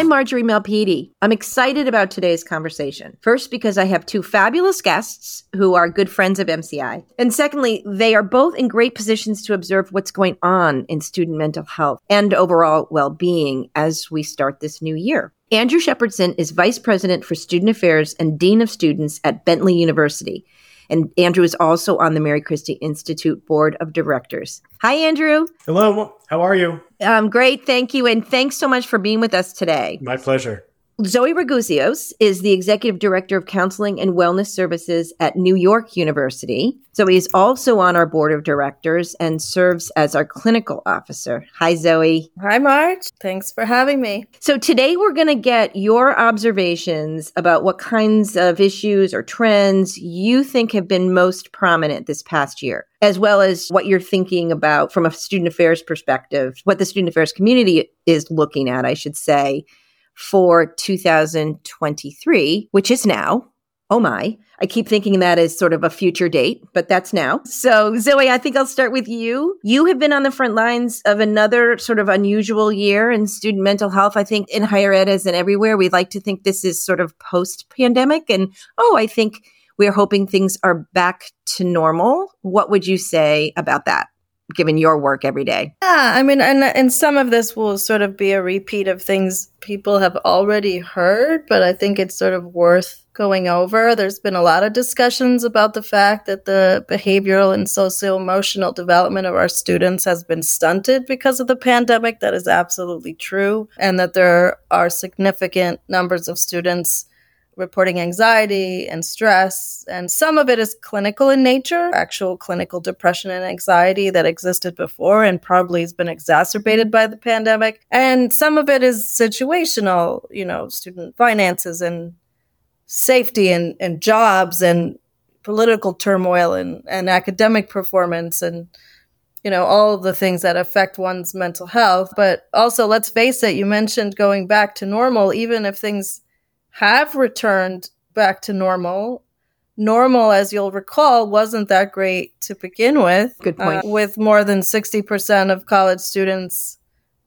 I'm Marjorie Malpiede. I'm excited about today's conversation. First, because I have two fabulous guests who are good friends of MCI. And secondly, they are both in great positions to observe what's going on in student mental health and overall well being as we start this new year. Andrew Shepardson is Vice President for Student Affairs and Dean of Students at Bentley University. And Andrew is also on the Mary Christie Institute Board of Directors. Hi, Andrew. Hello. How are you? Um, great. Thank you. And thanks so much for being with us today. My pleasure. Zoe Ragouzeos is the Executive Director of Counseling and Wellness Services at New York University. Zoe is also on our board of directors and serves as our clinical officer. Hi, Zoe. Hi, Marge. Thanks for having me. So, today we're going to get your observations about what kinds of issues or trends you think have been most prominent this past year, as well as what you're thinking about from a student affairs perspective, what the student affairs community is looking at, I should say for 2023, which is now. Oh my. I keep thinking that is sort of a future date, but that's now. So, Zoe, I think I'll start with you. You have been on the front lines of another sort of unusual year in student mental health. I think in higher ed as in everywhere, we'd like to think this is sort of post pandemic. And oh, I think we're hoping things are back to normal. What would you say about that? Given your work every day. Yeah, I mean, and and some of this will sort of be a repeat of things people have already heard, but I think it's sort of worth going over. There's been a lot of discussions about the fact that the behavioral and socio emotional development of our students has been stunted because of the pandemic. That is absolutely true, and that there are significant numbers of students reporting anxiety and stress. And some of it is clinical in nature, actual clinical depression and anxiety that existed before and probably has been exacerbated by the pandemic. And some of it is situational, you know, student finances and safety and, and jobs and political turmoil and, and academic performance and you know all the things that affect one's mental health but also let's face it you mentioned going back to normal even if things have returned back to normal. Normal, as you'll recall, wasn't that great to begin with. Good point. Uh, with more than 60% of college students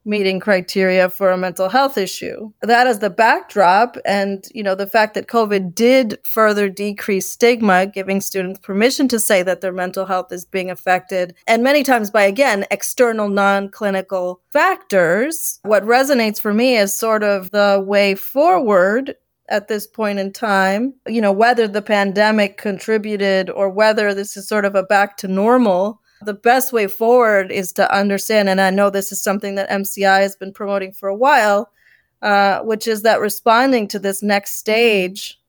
meeting criteria for a mental health issue. That is the backdrop. And, you know, the fact that COVID did further decrease stigma, giving students permission to say that their mental health is being affected. And many times by, again, external non clinical factors. What resonates for me is sort of the way forward at this point in time, you know, whether the pandemic contributed or whether this is sort of a back to normal, the best way forward is to understand, and I know this is something that MCI has been promoting for a while, uh, which is that responding to this next stage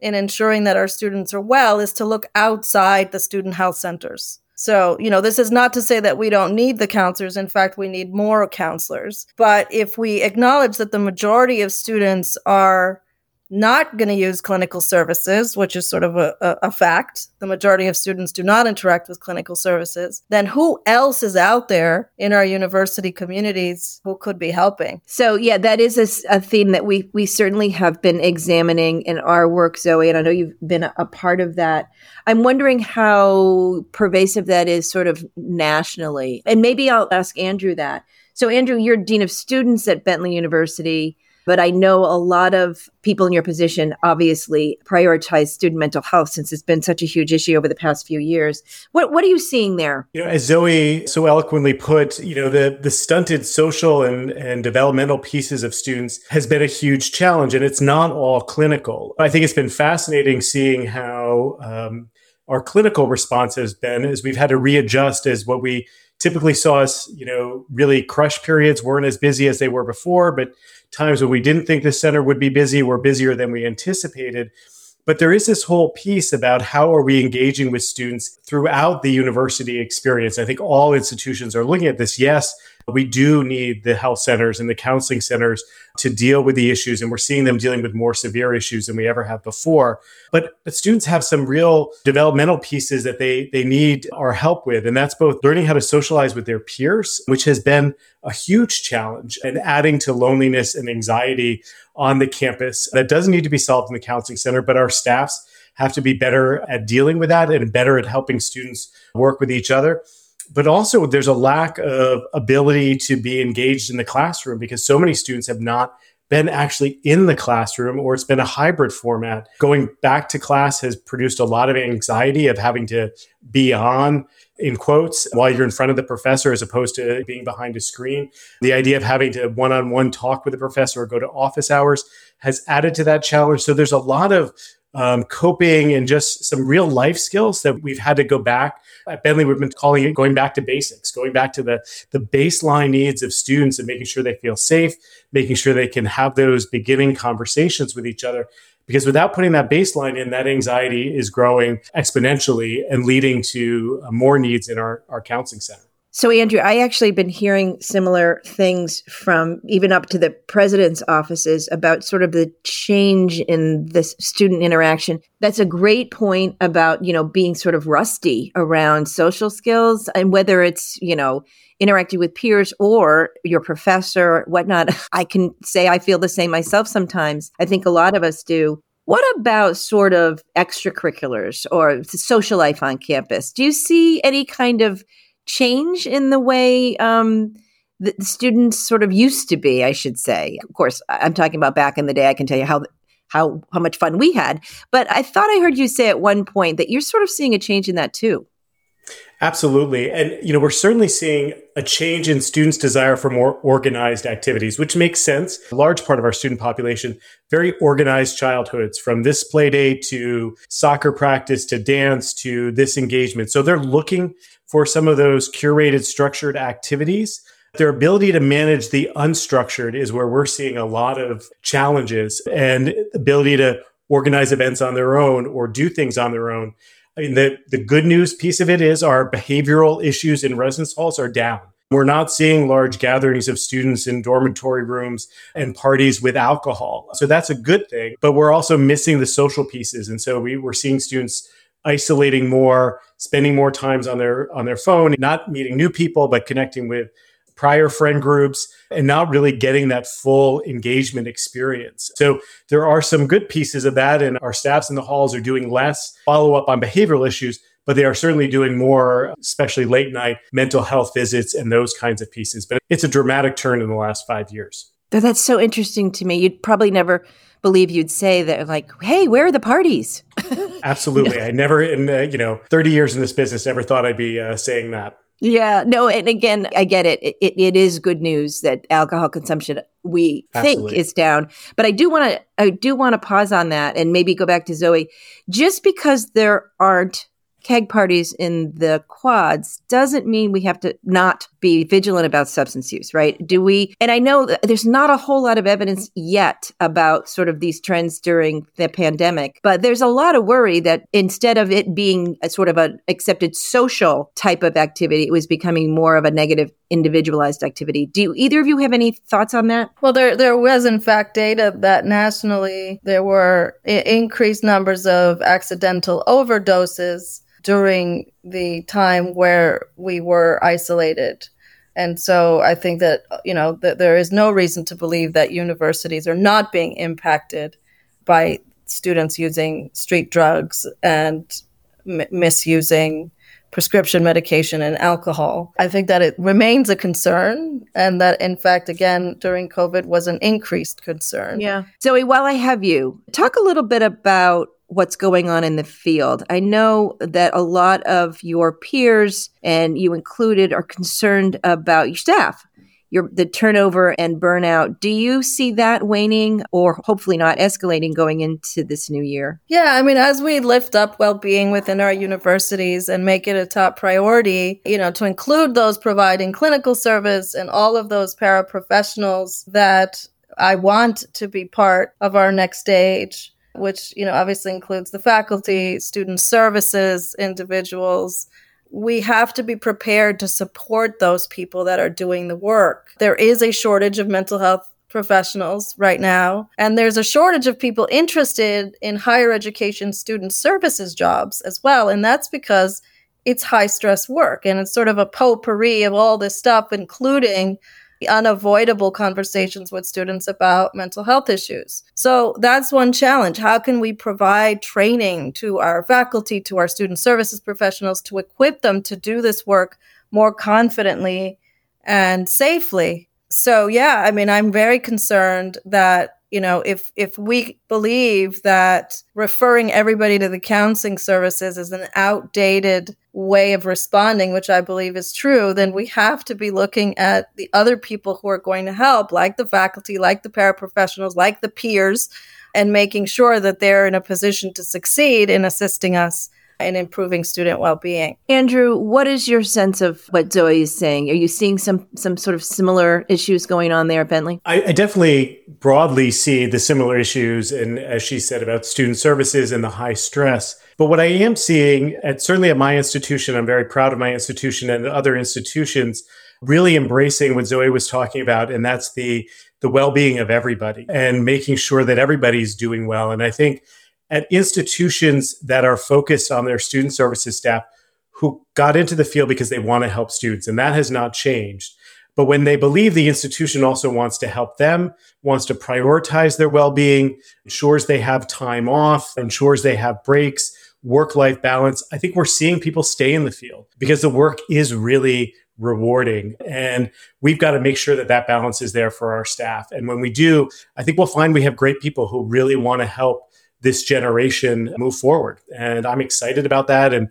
in ensuring that our students are well is to look outside the student health centers. So, you know, this is not to say that we don't need the counselors. In fact, we need more counselors. But if we acknowledge that the majority of students are not going to use clinical services, which is sort of a, a, a, fact. The majority of students do not interact with clinical services. Then who else is out there in our university communities who could be helping? So yeah, that is a, a theme that we we certainly have been examining in our work, Zoe, and I know you've been a, a part of that. I'm wondering how pervasive that is, sort of nationally, and maybe I'll ask Andrew that. So Andrew, you're dean of students at Bentley University. But I know a lot of people in your position obviously prioritize student mental health since it's been such a huge issue over the past few years. What what are you seeing there? You know, as Zoe so eloquently put, you know, the the stunted social and, and developmental pieces of students has been a huge challenge, and it's not all clinical. I think it's been fascinating seeing how um, our clinical response has been as we've had to readjust as what we typically saw us, you know, really crush periods weren't as busy as they were before, but times when we didn't think the center would be busy were busier than we anticipated. But there is this whole piece about how are we engaging with students throughout the university experience. I think all institutions are looking at this. Yes, we do need the health centers and the counseling centers to deal with the issues. And we're seeing them dealing with more severe issues than we ever have before. But, but students have some real developmental pieces that they, they need our help with. And that's both learning how to socialize with their peers, which has been a huge challenge and adding to loneliness and anxiety on the campus. That doesn't need to be solved in the counseling center, but our staffs have to be better at dealing with that and better at helping students work with each other but also there's a lack of ability to be engaged in the classroom because so many students have not been actually in the classroom or it's been a hybrid format. Going back to class has produced a lot of anxiety of having to be on in quotes while you're in front of the professor as opposed to being behind a screen. The idea of having to one on one talk with the professor or go to office hours has added to that challenge. So there's a lot of um, coping and just some real life skills that we've had to go back. At Bentley, we've been calling it going back to basics, going back to the, the baseline needs of students and making sure they feel safe, making sure they can have those beginning conversations with each other. Because without putting that baseline in, that anxiety is growing exponentially and leading to uh, more needs in our, our counseling center. So, Andrew, I actually been hearing similar things from even up to the president's offices about sort of the change in this student interaction. That's a great point about, you know, being sort of rusty around social skills and whether it's, you know, interacting with peers or your professor, or whatnot. I can say I feel the same myself sometimes. I think a lot of us do. What about sort of extracurriculars or social life on campus? Do you see any kind of change in the way um, the, students sort of used to be, I should say. Of course, I'm talking about back in the day. I can tell you how how how much fun we had. But I thought I heard you say at one point that you're sort of seeing a change in that too. Absolutely. And, you know, we're certainly seeing a change in students' desire for more organized activities, which makes sense. A large part of our student population, very organized childhoods from this play day to soccer practice to dance to this engagement. So they're looking for some of those curated, structured activities. Their ability to manage the unstructured is where we're seeing a lot of challenges and ability to organize events on their own or do things on their own. I mean, the, the good news piece of it is our behavioral issues in residence halls are down. We're not seeing large gatherings of students in dormitory rooms and parties with alcohol. So that's a good thing, but we're also missing the social pieces. And so we, we're seeing students isolating more, spending more times on their on their phone, not meeting new people, but connecting with prior friend groups and not really getting that full engagement experience. So there are some good pieces of that and our staffs in the halls are doing less follow up on behavioral issues, but they are certainly doing more, especially late night mental health visits and those kinds of pieces. But it's a dramatic turn in the last 5 years. That's so interesting to me. You'd probably never believe you'd say that like hey where are the parties absolutely i never in uh, you know 30 years in this business ever thought i'd be uh, saying that yeah no and again i get it. it it is good news that alcohol consumption we absolutely. think is down but i do want to i do want to pause on that and maybe go back to zoe just because there aren't keg parties in the quads doesn't mean we have to not be vigilant about substance use, right? Do we? And I know there's not a whole lot of evidence yet about sort of these trends during the pandemic, but there's a lot of worry that instead of it being a sort of an accepted social type of activity, it was becoming more of a negative individualized activity. Do either of you have any thoughts on that? Well, there there was in fact data that nationally there were increased numbers of accidental overdoses during the time where we were isolated. And so I think that, you know, that there is no reason to believe that universities are not being impacted by students using street drugs and m- misusing prescription medication and alcohol. I think that it remains a concern and that in fact again during COVID was an increased concern. Yeah. Zoe, while I have you, talk a little bit about what's going on in the field. I know that a lot of your peers, and you included, are concerned about your staff, your the turnover and burnout. Do you see that waning or hopefully not escalating going into this new year? Yeah, I mean, as we lift up well-being within our universities and make it a top priority, you know, to include those providing clinical service and all of those paraprofessionals that I want to be part of our next stage which you know obviously includes the faculty, student services, individuals, we have to be prepared to support those people that are doing the work. There is a shortage of mental health professionals right now, and there's a shortage of people interested in higher education student services jobs as well. And that's because it's high stress work and it's sort of a potpourri of all this stuff, including unavoidable conversations with students about mental health issues. So that's one challenge. How can we provide training to our faculty, to our student services professionals to equip them to do this work more confidently and safely? So, yeah, I mean, I'm very concerned that you know if if we believe that referring everybody to the counseling services is an outdated way of responding which i believe is true then we have to be looking at the other people who are going to help like the faculty like the paraprofessionals like the peers and making sure that they're in a position to succeed in assisting us and improving student well-being. Andrew, what is your sense of what Zoe is saying? Are you seeing some some sort of similar issues going on there, Bentley? I, I definitely broadly see the similar issues, and as she said about student services and the high stress. But what I am seeing, at certainly at my institution, I'm very proud of my institution and other institutions, really embracing what Zoe was talking about, and that's the the well-being of everybody and making sure that everybody's doing well. And I think at institutions that are focused on their student services staff who got into the field because they want to help students. And that has not changed. But when they believe the institution also wants to help them, wants to prioritize their well being, ensures they have time off, ensures they have breaks, work life balance, I think we're seeing people stay in the field because the work is really rewarding. And we've got to make sure that that balance is there for our staff. And when we do, I think we'll find we have great people who really want to help this generation move forward. And I'm excited about that. And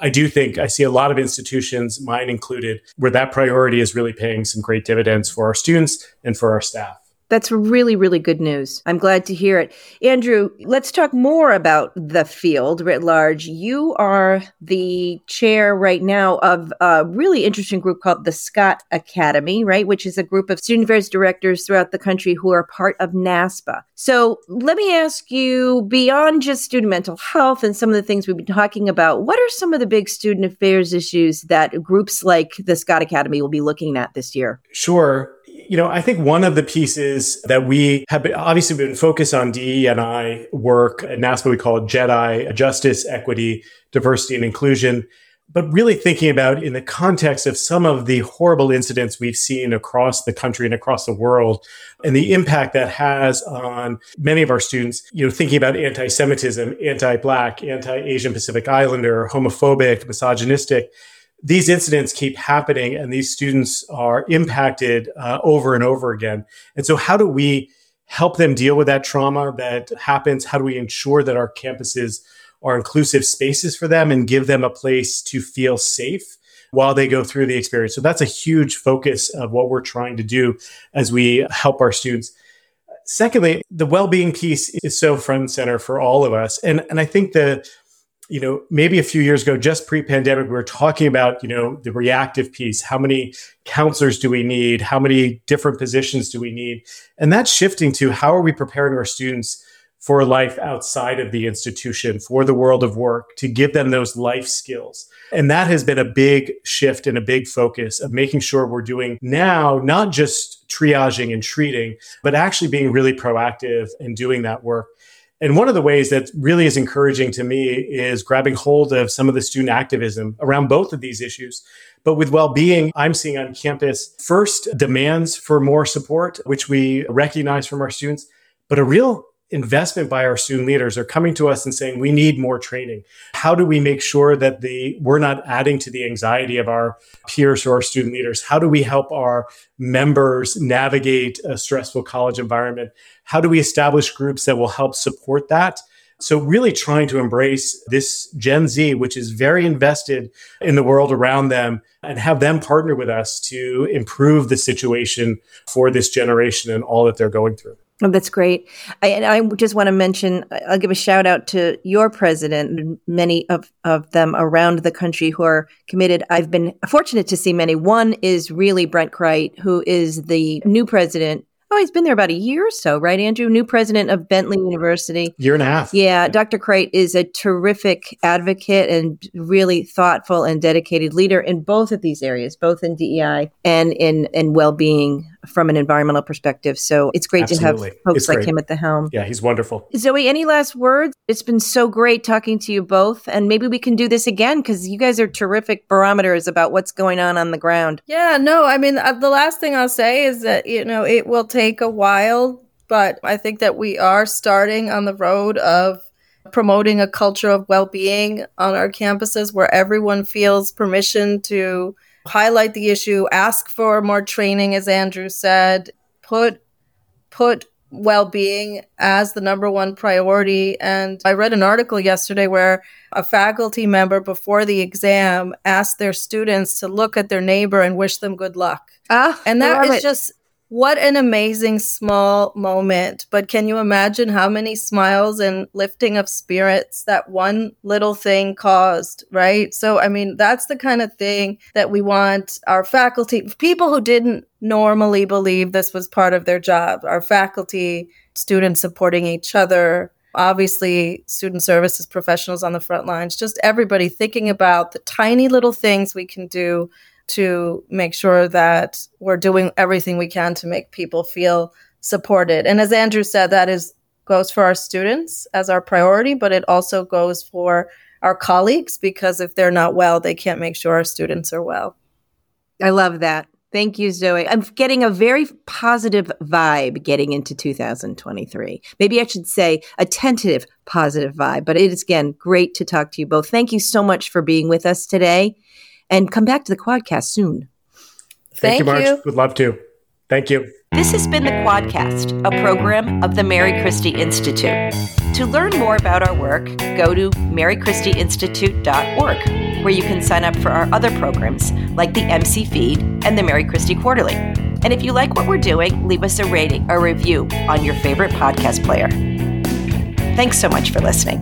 I do think I see a lot of institutions, mine included, where that priority is really paying some great dividends for our students and for our staff. That's really, really good news. I'm glad to hear it. Andrew, let's talk more about the field writ large. You are the chair right now of a really interesting group called the Scott Academy, right? Which is a group of student affairs directors throughout the country who are part of NASPA. So let me ask you beyond just student mental health and some of the things we've been talking about, what are some of the big student affairs issues that groups like the Scott Academy will be looking at this year? Sure you know, I think one of the pieces that we have been, obviously been focused on DE and I work at NASPA, we call it JEDI, Justice, Equity, Diversity, and Inclusion. But really thinking about in the context of some of the horrible incidents we've seen across the country and across the world and the impact that has on many of our students, you know, thinking about anti-Semitism, anti-Black, anti-Asian Pacific Islander, homophobic, misogynistic, these incidents keep happening and these students are impacted uh, over and over again. And so, how do we help them deal with that trauma that happens? How do we ensure that our campuses are inclusive spaces for them and give them a place to feel safe? While they go through the experience. So that's a huge focus of what we're trying to do as we help our students. Secondly, the well-being piece is so front and center for all of us. And, and I think the you know, maybe a few years ago, just pre-pandemic, we were talking about, you know, the reactive piece. How many counselors do we need? How many different positions do we need? And that's shifting to how are we preparing our students for life outside of the institution, for the world of work, to give them those life skills. And that has been a big shift and a big focus of making sure we're doing now, not just triaging and treating, but actually being really proactive and doing that work. And one of the ways that really is encouraging to me is grabbing hold of some of the student activism around both of these issues. But with well being, I'm seeing on campus first demands for more support, which we recognize from our students, but a real investment by our student leaders are coming to us and saying we need more training. How do we make sure that the we're not adding to the anxiety of our peers or our student leaders? How do we help our members navigate a stressful college environment? How do we establish groups that will help support that? So really trying to embrace this gen z which is very invested in the world around them and have them partner with us to improve the situation for this generation and all that they're going through Oh, that's great. I, and I just want to mention, I'll give a shout out to your president and many of, of them around the country who are committed. I've been fortunate to see many. One is really Brent Chrite, who is the new president Oh, he's been there about a year or so, right, Andrew? New president of Bentley University. Year and a half. Yeah, Dr. Crate is a terrific advocate and really thoughtful and dedicated leader in both of these areas, both in DEI and in, in well-being from an environmental perspective. So it's great Absolutely. to have folks It's like great. him at the helm. Yeah, he's wonderful. Zoe, any last words? It's been so great talking to you both, and maybe we can do this again because you guys are terrific barometers about what's going on on the ground. Yeah, no, I mean, uh, the last thing I'll say is that, you know, it will take a while, but I think that we are starting on the road of promoting a culture of well being on our campuses where everyone feels permission to highlight the issue, ask for more training, as Andrew said, put, put, well-being as the number one priority and i read an article yesterday where a faculty member before the exam asked their students to look at their neighbor and wish them good luck. Ah, And that love it. just what an amazing small moment. But can you imagine how many smiles and lifting of spirits that one little thing caused, right? So, I mean, that's the kind of thing that we want our faculty, people who didn't normally believe this was part of their job, our faculty, students supporting each other, obviously student services professionals on the front lines, just everybody thinking about the tiny little things we can do to make sure that we're doing everything we can to make people feel supported. And as Andrew said, that is goes for our students as our priority, but it also goes for our colleagues because if they're not well, they can't make sure our students are well. I love that. Thank you, Zoe. I'm getting a very positive vibe getting into 2023. Maybe I should say a tentative positive vibe, but it is again great to talk to you both. Thank you so much for being with us today and come back to the Quadcast soon. Thank you, Marge. you. Would love to. Thank you. This has been the Quadcast, a program of the Mary Christie Institute. To learn more about our work, go to marychristieinstitute.org, where you can sign up for our other programs like the MC Feed and the Mary Christie Quarterly. And if you like what we're doing, leave us a rating or review on your favorite podcast player. Thanks so much for listening.